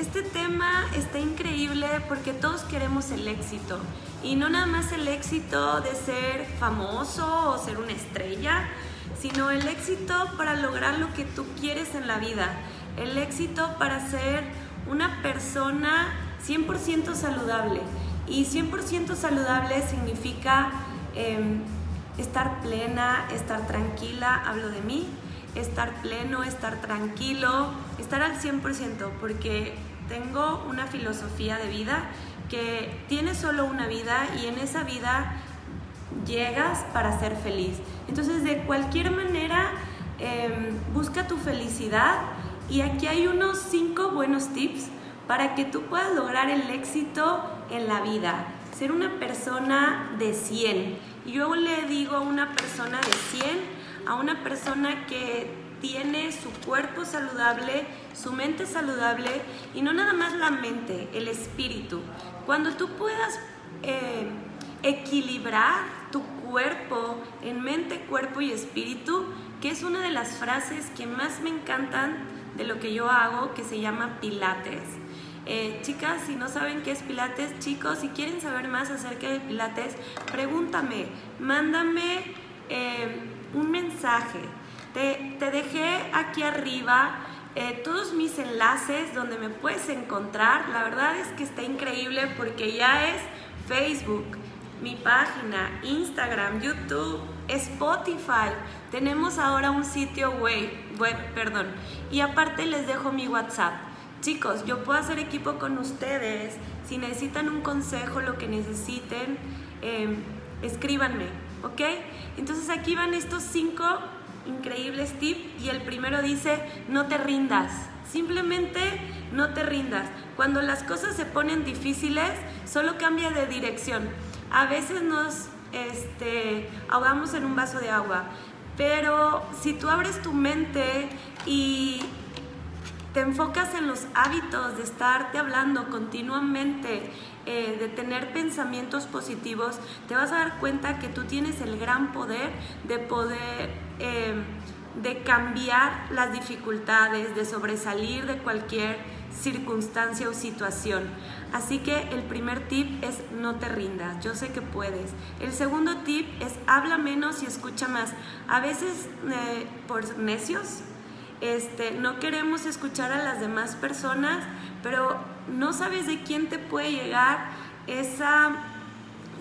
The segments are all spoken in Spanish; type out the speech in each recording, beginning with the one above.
este tema está increíble porque todos queremos el éxito. Y no nada más el éxito de ser famoso o ser una estrella, sino el éxito para lograr lo que tú quieres en la vida. El éxito para ser una persona 100% saludable. Y 100% saludable significa em, estar plena, estar tranquila, hablo de mí, estar pleno, estar tranquilo, estar al 100%, porque tengo una filosofía de vida que tiene solo una vida y en esa vida llegas para ser feliz. Entonces, de cualquier manera, em, busca tu felicidad y aquí hay unos cinco buenos tips para que tú puedas lograr el éxito en la vida. Ser una persona de 100. Yo le digo a una persona de 100, a una persona que tiene su cuerpo saludable, su mente saludable y no nada más la mente, el espíritu. Cuando tú puedas eh, equilibrar tu cuerpo en mente, cuerpo y espíritu, que es una de las frases que más me encantan de lo que yo hago, que se llama Pilates. Eh, chicas, si no saben qué es Pilates, chicos, si quieren saber más acerca de Pilates, pregúntame, mándame eh, un mensaje. Te, dejé aquí arriba eh, todos mis enlaces donde me puedes encontrar. La verdad es que está increíble porque ya es Facebook, mi página, Instagram, YouTube, Spotify. Tenemos ahora un sitio web, web, perdón. Y aparte les dejo mi WhatsApp. Chicos, yo puedo hacer equipo con ustedes. Si necesitan un consejo, lo que necesiten, eh, escríbanme, ¿ok? Entonces aquí van estos cinco increíbles tips y el primero dice, no te rindas. Simplemente no te rindas. Cuando las cosas se ponen difíciles, solo cambia de dirección. A veces nos este, ahogamos en un vaso de agua, pero si tú abres tu mente y te enfocas en los hábitos de estarte hablando continuamente, eh, de tener pensamientos positivos, te vas a dar cuenta que tú tienes el gran poder de poder, eh, de cambiar las dificultades, de sobresalir de cualquier circunstancia o situación. Así que el primer tip es no te rindas, yo sé que puedes. El segundo tip es habla menos y escucha más. A veces eh, por necios este, no queremos escuchar a las demás personas, pero no sabes de quién te puede llegar esa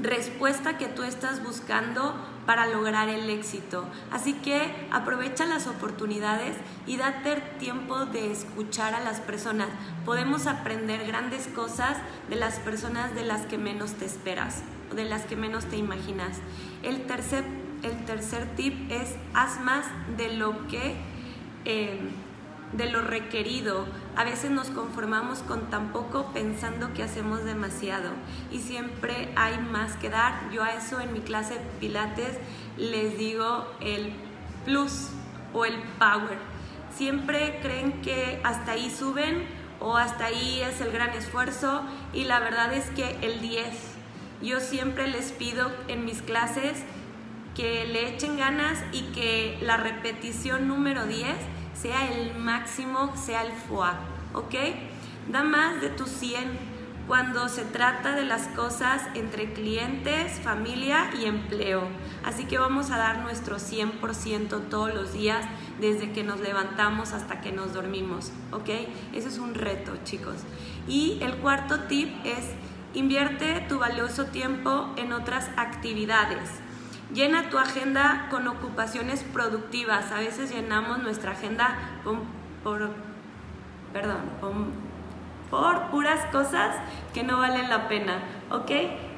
respuesta que tú estás buscando para lograr el éxito. Así que aprovecha las oportunidades y date tiempo de escuchar a las personas. Podemos aprender grandes cosas de las personas de las que menos te esperas, de las que menos te imaginas. El tercer, el tercer tip es haz más de lo que eh, de lo requerido. A veces nos conformamos con tan poco pensando que hacemos demasiado y siempre hay más que dar. Yo a eso en mi clase de pilates les digo el plus o el power. Siempre creen que hasta ahí suben o hasta ahí es el gran esfuerzo y la verdad es que el 10. Yo siempre les pido en mis clases que le echen ganas y que la repetición número 10 sea el máximo, sea el FOA, ¿ok? Da más de tu 100 cuando se trata de las cosas entre clientes, familia y empleo. Así que vamos a dar nuestro 100% todos los días, desde que nos levantamos hasta que nos dormimos, ¿ok? Ese es un reto, chicos. Y el cuarto tip es, invierte tu valioso tiempo en otras actividades. Llena tu agenda con ocupaciones productivas. A veces llenamos nuestra agenda por, perdón, por puras cosas que no valen la pena, ¿ok?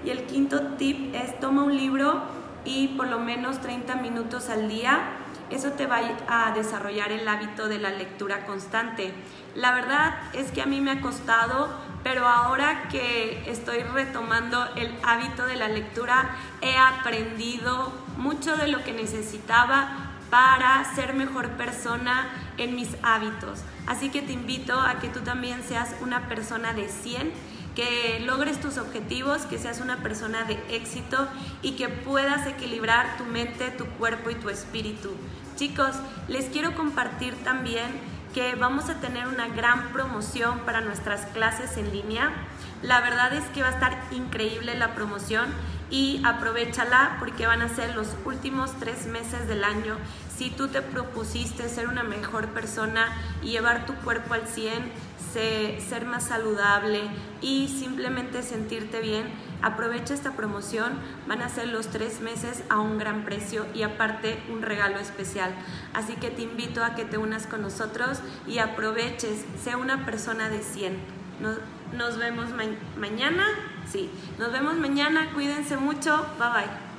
Y el quinto tip es toma un libro y por lo menos 30 minutos al día. Eso te va a desarrollar el hábito de la lectura constante. La verdad es que a mí me ha costado pero ahora que estoy retomando el hábito de la lectura, he aprendido mucho de lo que necesitaba para ser mejor persona en mis hábitos. Así que te invito a que tú también seas una persona de 100, que logres tus objetivos, que seas una persona de éxito y que puedas equilibrar tu mente, tu cuerpo y tu espíritu. Chicos, les quiero compartir también que vamos a tener una gran promoción para nuestras clases en línea. La verdad es que va a estar increíble la promoción y aprovechala porque van a ser los últimos tres meses del año. Si tú te propusiste ser una mejor persona y llevar tu cuerpo al 100, ser más saludable y simplemente sentirte bien, aprovecha esta promoción. Van a ser los tres meses a un gran precio y aparte un regalo especial. Así que te invito a que te unas con nosotros y aproveches, sea una persona de 100. Nos, nos vemos mañana. Sí, nos vemos mañana. Cuídense mucho. Bye bye.